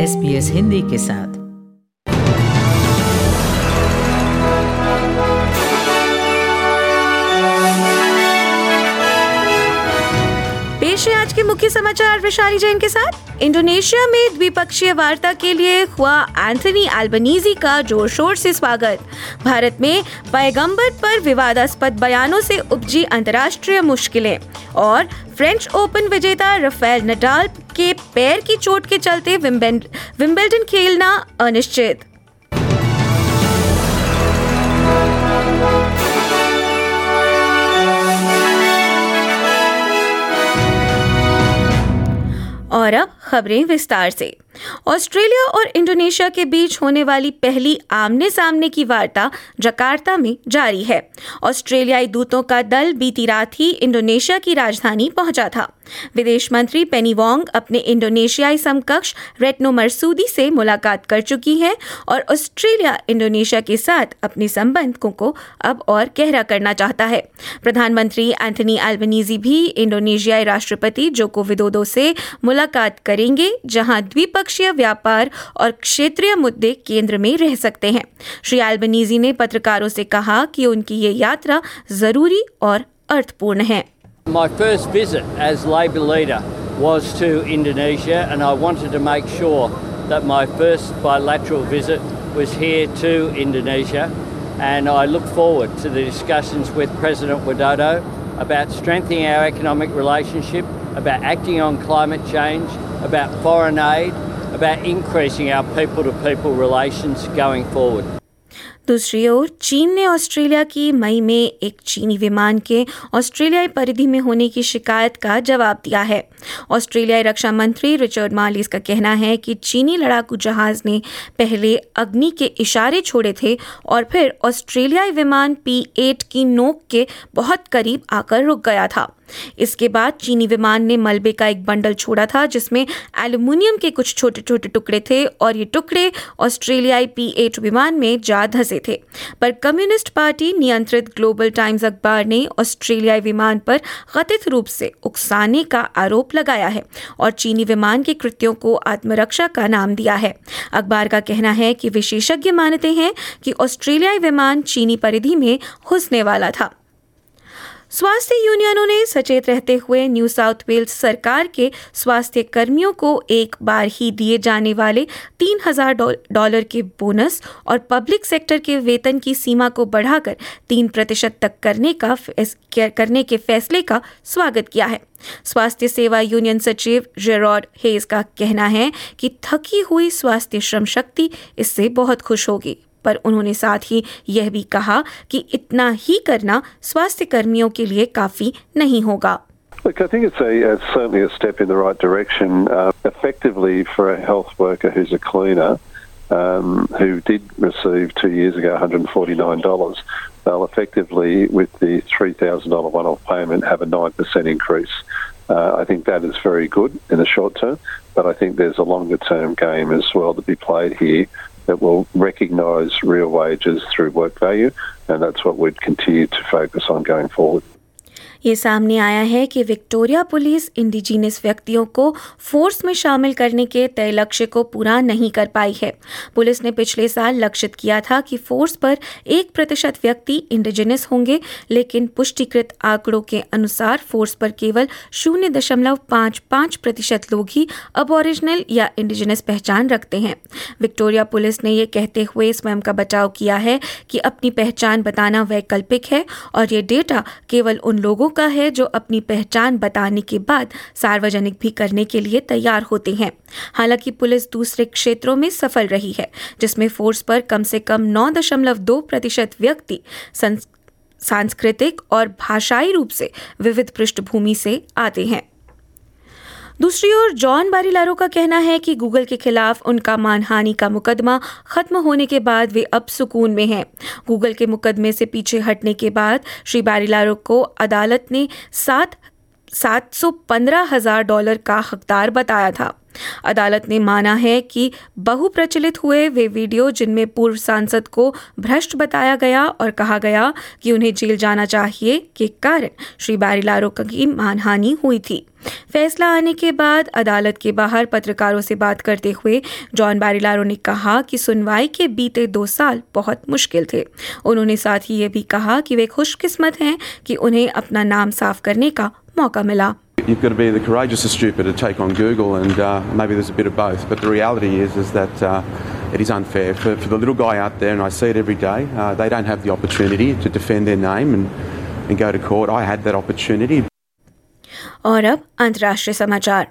S Hindi के साथ। पेश है आज के मुख्य समाचार विशाली जैन के साथ। इंडोनेशिया में द्विपक्षीय वार्ता के लिए हुआ एंथनी एल्बनीजी का ज़ोर शोर से स्वागत। भारत में पैगंबर पर विवादास्पद बयानों से उपजी अंतर्राष्ट्रीय मुश्किलें और फ्रेंच ओपन विजेता रफेल नडाल के पैर की चोट के चलते विम्बेल्डन खेलना अनिश्चित। और अब खबरें विस्तार से। ऑस्ट्रेलिया और इंडोनेशिया के बीच होने वाली पहली आमने सामने की वार्ता जकार्ता में जारी है। ऑस्ट्रेलियाई दूतों का दल बीती रात ही इंडोनेशिया की राजधानी पहुँचा था। विदेश मंत्री पेनी वोंग अपने इंडोनेशियाई समकक्ष रेटनो मरसूदी से मुलाकात कर चुकी हैं और ऑस्ट्रेलिया इंडोनेशिया के साथ अपने संबंधों को अब और गहरा करना चाहता है। प्रधानमंत्री एंथनी एल्बनीजी भी इंडोनेशियाई राष्ट्रपति जोको विदोदो से मुलाकात करेंगे, जहाँ द्विपक्षीय व्यापार और क्षेत्रीय मुद्दे केंद्र में रह सकते हैं श्री एल्बनीजी ने पत्रकारों से कहा कि उनकी ये यात्रा ज़रूरी और अर्थपूर्ण है My first visit as Labor leader was to Indonesia, and I wanted to make sure that my first bilateral visit was here to Indonesia. And I look forward to the discussions with President Widodo about strengthening our economic relationship, about acting on climate change, about foreign aid, about increasing our people to people relations going forward. दूसरी ओर, चीन ने Australia की मई में एक चीनी विमान के ऑस्ट्रेलियाई परिधि में होने की शिकायत का जवाब दिया है ऑस्ट्रेलियाई रक्षा मंत्री रिचर्ड मालिस का कहना है कि चीनी लड़ाकू जहाज़ ने पहले अग्नि के इशारे छोड़े थे और फिर ऑस्ट्रेलियाई विमान पी एट की नोक के बहुत करीब आकर रुक गया था इसके बाद चीनी विमान ने मलबे का एक बंडल छोड़ा था, जिसमें एल्यूमिनियम के कुछ छोटे छोटे टुकड़े थे और ये टुकड़े ऑस्ट्रेलियाई पी एट विमान में जा धसे थे। पर कम्युनिस्ट पार्टी नियंत्रित ग्लोबल टाइम्स अखबार ने ऑस्ट्रेलियाई विमान पर कथित रूप से उकसाने का आरोप लगाया है और चीनी विमान के कृत्यों को आत्मरक्षा का नाम दिया है। अखबार का कहना है कि विशेषज्ञ मानते हैं कि ऑस्ट्रेलियाई विमान चीनी परिधि में घुसने वाला था। स्वास्थ्य यूनियनों ने सचेत रहते हुए न्यू साउथ वेल्स सरकार के स्वास्थ्य कर्मियों को एक बार ही दिए जाने वाले तीन हज़ार डॉलर के बोनस और पब्लिक सेक्टर के वेतन की सीमा को बढ़ाकर तीन प्रतिशत तक करने का, करने के फैसले का स्वागत किया है। स्वास्थ्य सेवा यूनियन सचिव जेरॉड हेज का कहना है कि थकी हुई स्वास्थ्य श्रम शक्ति इससे बहुत खुश होगी। पर उन्होंने साथ ही यह भी कहा कि इतना ही करना स्वास्थ्य कर्मियों के लिए काफी नहीं होगा Look, I think it's a, a, certainly a step in the right direction. Uh, effectively, for a health worker who's a cleaner, um, who did receive two years ago $149, they'll effectively, with the $3,000 one-off payment, have a 9% increase. Uh, I think that is very good in the short term, but I think there's a longer-term game as well to be played here that will recognise real wages through work value, and that's what we'd continue to focus on going forward. ये सामने आया है कि Victoria police indigenous व्यक्तियों को force में शामिल करने के तय लक्ष्य को पूरा नहीं कर पाई है। पुलिस ने पिछले साल लक्षित किया था कि फोर्स पर एक प्रतिशत व्यक्ति इंडिजिनस होंगे, लेकिन पुष्टिकृत आंकड़ों के अनुसार फोर्स पर केवल शून्य दशमलव पाँच पाँच प्रतिशत लोग ही अब ओरिजिनल या इंडिजिनस पहचान रखते हैं। विक्टोरिया पुलिस ने यह कहते हुए स्वयं का बचाव किया है कि अपनी पहचान बताना वैकल्पिक है और ये डेटा केवल उन लोगों का है जो अपनी पहचान बताने के बाद सार्वजनिक भी करने के लिए तैयार होते हैं। हालाँकि पुलिस दूसरे क्षेत्रों में सफल रही है, जिसमें फोर्स पर कम से कम नौ दशमलव दो प्रतिशत व्यक्ति सांस्कृतिक और भाषाई रूप से विविध पृष्ठभूमि से आते हैं। दूसरी ओर, जॉन बारीलारो का कहना है कि गूगल के खिलाफ उनका मानहानि का मुकदमा खत्म होने के बाद वे अब सुकून में हैं। गूगल के मुकदमे से पीछे हटने के बाद श्री बारीलारो को अदालत ने सात सात सौ पंद्रह हज़ार डॉलर का हकदार बताया था। अदालत ने माना है कि बहुप्रचलित हुए वे वीडियो जिनमें पूर्व सांसद को भ्रष्ट बताया गया और कहा गया कि उन्हें जेल जाना चाहिए के कारण श्री बारीलारो की मानहानि हुई थी। फैसला आने के बाद अदालत के बाहर पत्रकारों से बात करते हुए जॉन बैरिलारो ने कहा कि सुनवाई के बीते दो साल बहुत मुश्किल थे। उन्होंने साथ ही ये भी कहा कि वे खुशकिस्मत हैं कि उन्हें अपना नाम साफ़ करने का मौका मिला You've got to be the courageous or stupid to take on Google, and uh, maybe there's a bit of both. But the reality is, is that uh, it is unfair for, for the little guy out there, and I see it every day. Uh, they don't have the opportunity to defend their name and, and go to court. I had that opportunity. और अब अंतर्राष्ट्रीय समाचार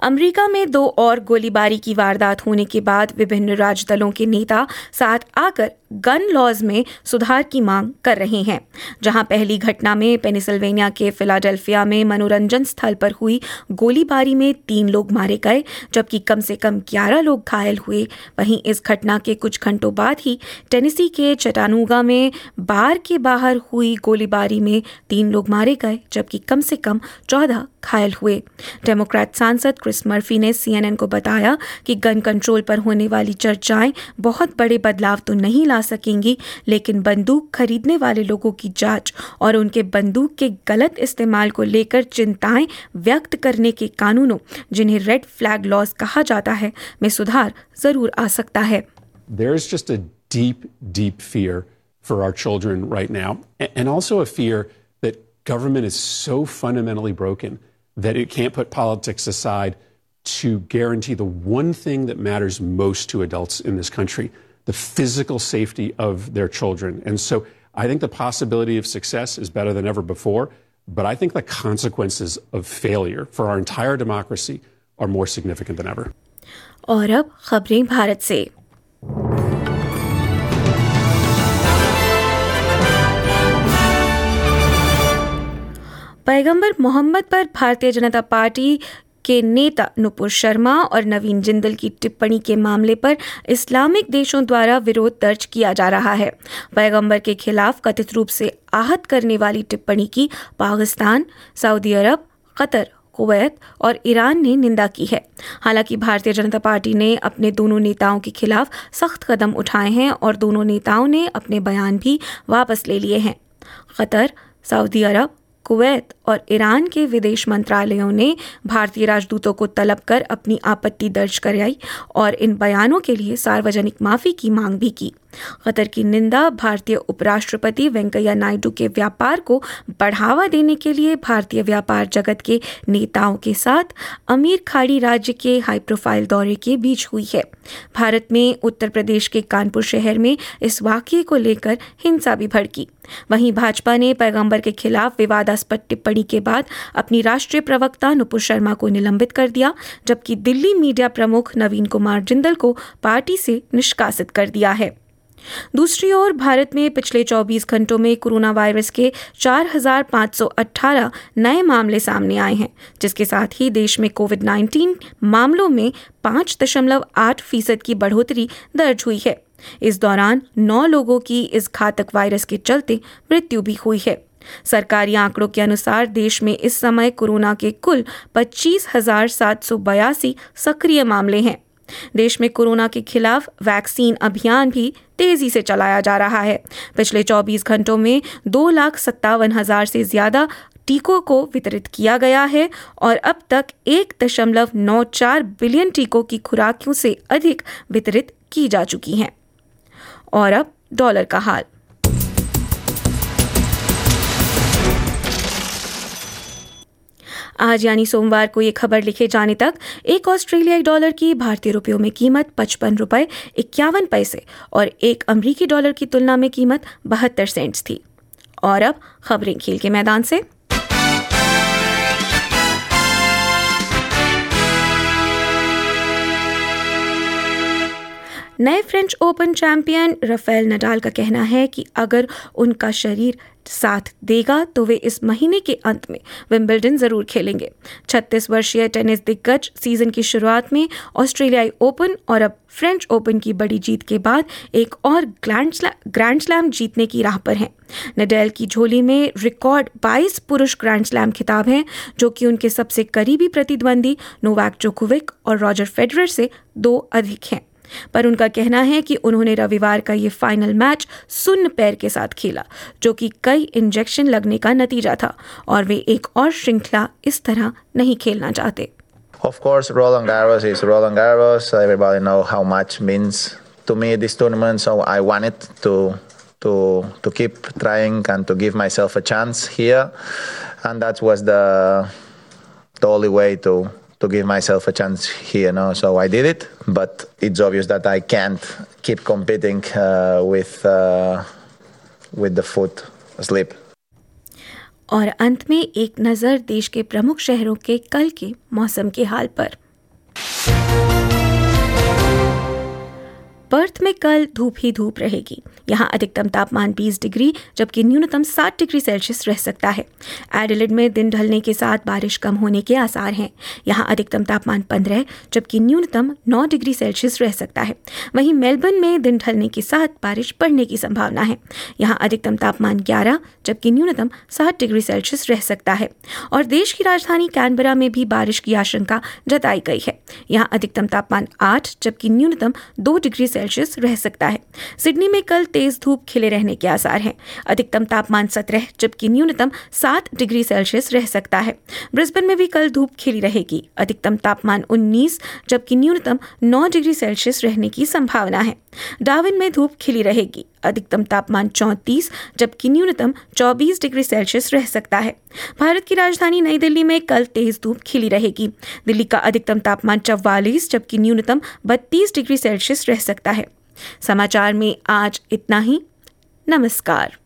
America में दो और गोलीबारी की वारदात होने के बाद विभिन्न राजदलों के नेता साथ आकर गन लॉज में सुधार की मांग कर रहे हैं, जहाँ पहली घटना में पेनिसिल्वेनिया के फिलाडेल्फिया में मनोरंजन स्थल पर हुई गोलीबारी में तीन लोग मारे गए, जबकि कम से कम ग्यारह लोग घायल हुए। वहीं इस घटना के कुछ घंटों बाद ही टेनेसी के चटानूगा में बार के बाहर हुई गोलीबारी में तीन लोग मारे गए, जबकि कम से कम चौदह घायल हुए। डेमोक्रेट सांसद क्रिस मर्फी ने सीएनएन को बताया कि गन कंट्रोल पर होने वाली चर्चाएँ बहुत बड़े बदलाव तो नहीं ला सकेंगी लेकिन बंदूक खरीदने वाले लोगों की जाँच और उनके बंदूक के गलत इस्तेमाल को लेकर चिंताएँ व्यक्त करने के कानूनों जिन्हें रेड फ्लैग लॉज कहा जाता है में सुधार ज़रूर आ सकता है। Deep, deep fear for our children right now, and also a fear that government is so fundamentally broken that it can't put politics aside to guarantee the one thing that matters most to adults in this country the physical safety of their children. And so I think the possibility of success is better than ever before, but I think the consequences of failure for our entire democracy are more significant than ever. और अब खबरें भारत से पैगंबर मोहम्मद पर Bharatiya Janata party के नेता नुपुर शर्मा और नवीन जिंदल की टिप्पणी के मामले पर इस्लामिक देशों द्वारा विरोध दर्ज किया जा रहा है। पैगंबर के खिलाफ कथित रूप से आहत करने वाली टिप्पणी की Pakistan, Saudi Arab, Qatar, Kuwait और ईरान ने निंदा की है। हालाँकि भारतीय जनता पार्टी ने अपने दोनों नेताओं के खिलाफ सख्त कदम उठाए हैं और दोनों नेताओं ने अपने बयान भी वापस ले लिए हैं। कतर, सऊदी अरब कुवैत और ईरान के विदेश मंत्रालयों ने भारतीय राजदूतों को तलब कर अपनी आपत्ति दर्ज कराई और इन बयानों के लिए सार्वजनिक माफ़ी की मांग भी की। कतर की निंदा भारतीय उपराष्ट्रपति वेंकैया नायडू के व्यापार को बढ़ावा देने के लिए भारतीय व्यापार जगत के नेताओं के साथ अमीर खाड़ी राज्य के हाई प्रोफ़ाइल दौरे के बीच हुई है। भारत में उत्तर प्रदेश के कानपुर शहर में इस वाक्य को लेकर हिंसा भी भड़की। वहीं भाजपा ने पैगंबर के खिलाफ विवादास्पद टिप्पणी के बाद अपनी राष्ट्रीय प्रवक्ता नुपुर शर्मा को निलंबित कर दिया, जबकि दिल्ली मीडिया प्रमुख नवीन कुमार जिंदल को पार्टी से निष्कासित कर दिया है। दूसरी ओर भारत में पिछले 24 घंटों में कोरोना वायरस के 4,518 नए मामले सामने आए हैं जिसके साथ ही देश में कोविड 19 मामलों में 5.8 फ़ीसद की बढ़ोतरी दर्ज हुई है। इस दौरान नौ लोगों की इस घातक वायरस के चलते मृत्यु भी हुई है। सरकारी आंकड़ों के अनुसार देश में इस समय कोरोना के कुल पच्चीस हज़ार सात सौ बयासी सक्रिय मामले हैं। देश में कोरोना के खिलाफ वैक्सीन अभियान भी तेज़ी से चलाया जा रहा है। पिछले 24 घंटों में दो लाख सत्तावन हज़ार से ज़्यादा टीकों को वितरित किया गया है और अब तक एक दशमलव नौ चार बिलियन टीकों की खुराकियों से अधिक वितरित की जा चुकी हैं। और अब डॉलर का हाल। आज यानी सोमवार को ये खबर लिखे जाने तक एक ऑस्ट्रेलियाई डॉलर की भारतीय रुपयों में कीमत पचपन रुपये इक्यावन पैसे और एक अमरीकी डॉलर की तुलना में कीमत बहत्तर सेंट्स थी। और अब खबरें खेल के मैदान से। नए French Open champion Rafael Nadal का कहना है कि अगर उनका शरीर साथ देगा तो वे इस महीने के अंत में विंबलडन ज़रूर खेलेंगे। 36 वर्षीय टेनिस दिग्गज सीज़न की शुरुआत में ऑस्ट्रेलियाई ओपन और अब फ्रेंच ओपन की बड़ी जीत के बाद एक और ग्रैंड स्लैम जीतने की राह पर हैं। नडेल की झोली में रिकॉर्ड 22 पुरुष ग्रैंड स्लैम खिताब हैं, जो कि उनके सबसे करीबी प्रतिद्वंदी नोवाक जोकोविक और रॉजर फेडरर से दो अधिक हैं। पर उनका कहना है कि उन्होंने रविवार का ये फाइनल मैच सुन्न पैर के साथ खेला जो कि कई इंजेक्शन लगने का नतीजा था और वे एक और श्रृंखला इस तरह नहीं खेलना चाहते Of course, Roland Garros is Roland Garros. Everybody know how much means to me this tournament, so I wanted to to to keep trying and to give myself a chance here, and that was the the only way to to give myself a chance here. No, so I did it, but it's obvious that I can't keep competing uh, with uh, with the foot asleep. और अंत में एक नज़र देश के प्रमुख शहरों के कल के मौसम के हाल पर पर्थ में कल धूप ही धूप रहेगी यहाँ अधिकतम तापमान 20 डिग्री, जबकि न्यूनतम 7 डिग्री सेल्सियस रह सकता है। एडिलेड में दिन ढलने के साथ बारिश कम होने के आसार हैं। यहाँ अधिकतम तापमान 15 जबकि न्यूनतम 9 डिग्री सेल्सियस रह सकता है। वहीं मेलबर्न में दिन ढलने के साथ बारिश पड़ने की संभावना है। यहाँ अधिकतम तापमान 11 जबकि न्यूनतम 7 डिग्री सेल्सियस रह सकता है। और देश की राजधानी कैनबरा में भी बारिश की आशंका जताई गई है। यहाँ अधिकतम तापमान आठ, जबकि न्यूनतम दो डिग्री सेल्सियस रह सकता है। सिडनी में कल तेज धूप खिले रहने के आसार हैं। अधिकतम तापमान सत्रह, जबकि न्यूनतम सात डिग्री सेल्सियस रह सकता है। ब्रिस्बेन में भी कल धूप खिली रहेगी। अधिकतम तापमान उन्नीस, जबकि न्यूनतम नौ डिग्री सेल्सियस रहने की संभावना है। डाविन में धूप खिली रहेगी। अधिकतम तापमान चौंतीस, जबकि न्यूनतम 24 डिग्री सेल्सियस रह सकता है। भारत की राजधानी नई दिल्ली में कल तेज धूप खिली रहेगी। दिल्ली का अधिकतम तापमान चौवालीस, जबकि न्यूनतम 32 डिग्री सेल्सियस रह सकता है। समाचार में आज इतना ही। नमस्कार।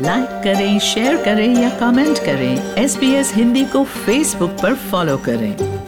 लाइक करें शेयर करें या कमेंट करें एस हिंदी को फेसबुक पर फॉलो करें।